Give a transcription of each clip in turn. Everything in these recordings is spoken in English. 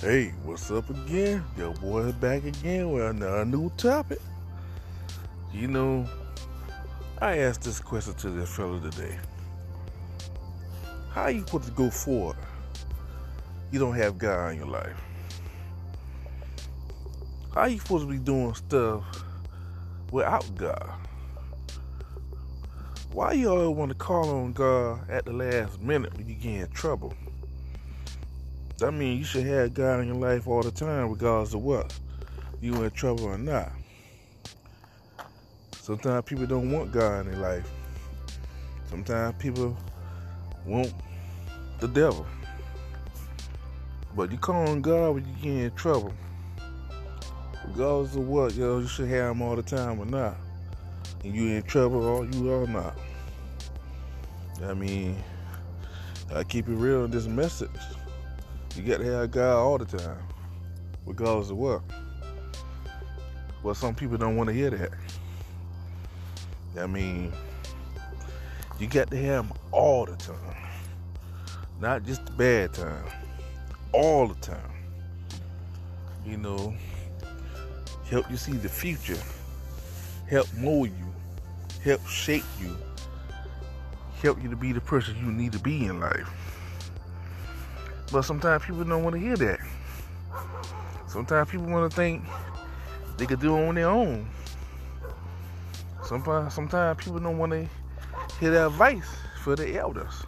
Hey, what's up again? Your boy back again with another new topic. You know, I asked this question to this fellow today. How are you supposed to go forward? You don't have God in your life. How are you supposed to be doing stuff without God? Why you always want to call on God at the last minute when you get in trouble? I mean, you should have God in your life all the time, regardless of what you in trouble or not. Sometimes people don't want God in their life. Sometimes people want the devil. But you call on God when you get in trouble. Regardless of what, yo, you should have him all the time or not. And you in trouble or you are not. I mean, I keep it real in this message. You got to have God all the time, regardless of what. But some people don't want to hear that. I mean, you got to have Him all the time, not just the bad time, all the time. You know, help you see the future, help mold you, help shape you, help you to be the person you need to be in life. But sometimes people don't want to hear that. Sometimes people want to think they could do it on their own. Sometimes, sometimes people don't want to hear advice for the elders.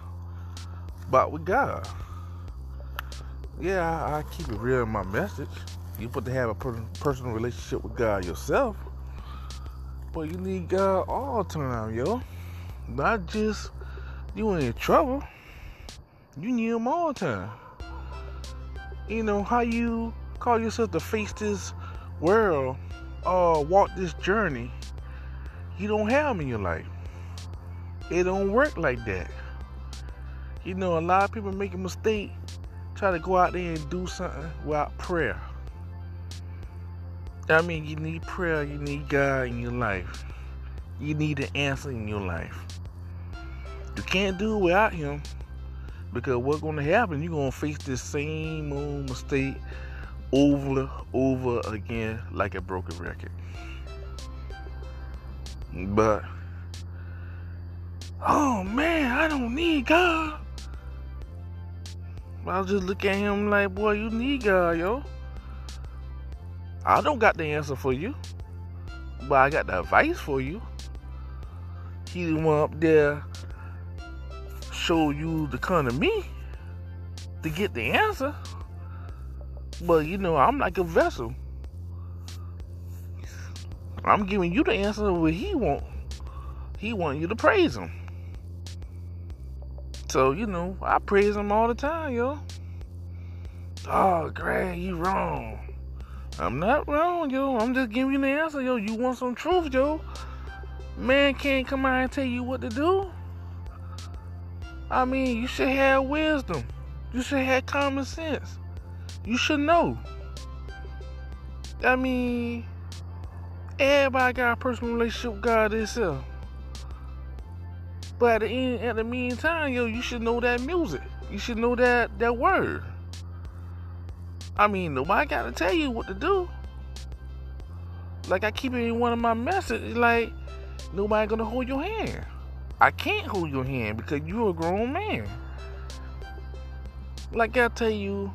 But with God, yeah, I, I keep it real in my message. You put to have a per- personal relationship with God yourself, but you need God all the time, yo. Not just you in trouble. You need Him all the time you know, how you call yourself to face this world or walk this journey, you don't have them in your life. It don't work like that. You know, a lot of people make a mistake, try to go out there and do something without prayer. I mean, you need prayer, you need God in your life. You need an answer in your life. You can't do it without Him. Because what's going to happen, you're going to face this same old mistake over over again like a broken record. But oh man, I don't need God. I just look at him like, boy, you need God, yo. I don't got the answer for you, but I got the advice for you. He the one up there show you the kind of me to get the answer. But you know, I'm like a vessel. I'm giving you the answer what he want. He want you to praise him. So, you know, I praise him all the time, yo. Oh, Greg, you wrong. I'm not wrong, yo. I'm just giving you the answer, yo. You want some truth, yo. Man can't come out and tell you what to do. I mean, you should have wisdom. You should have common sense. You should know. I mean, everybody got a personal relationship with God itself. But at the end, at the meantime, yo, you should know that music. You should know that that word. I mean, nobody got to tell you what to do. Like I keep it in one of my messages, like nobody gonna hold your hand. I can't hold your hand because you're a grown man. Like I tell you,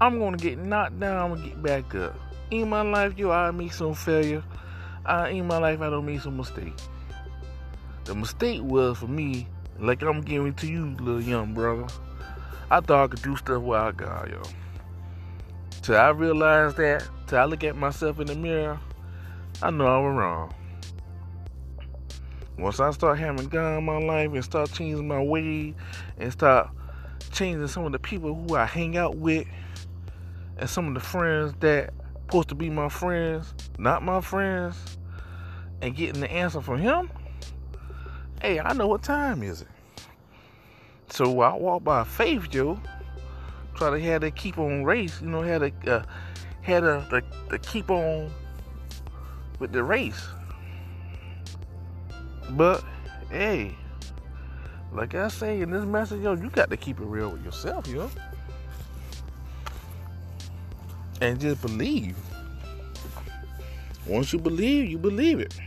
I'm gonna get knocked down, I'm gonna get back up. In my life, yo, I make some failure. I, in my life, I don't make some mistake. The mistake was for me, like I'm giving to you, little young brother. I thought I could do stuff without God, yo. Till I realized that, till I look at myself in the mirror, I know I was wrong. Once I start having God in my life and start changing my way and start changing some of the people who I hang out with and some of the friends that supposed to be my friends, not my friends, and getting the answer from him, hey, I know what time is it. So I walk by faith, Joe. Try to have to keep on race, you know, had to uh, had to, to, to keep on with the race. But hey, like I say in this message, yo, you got to keep it real with yourself, yo. and just believe. Once you believe, you believe it.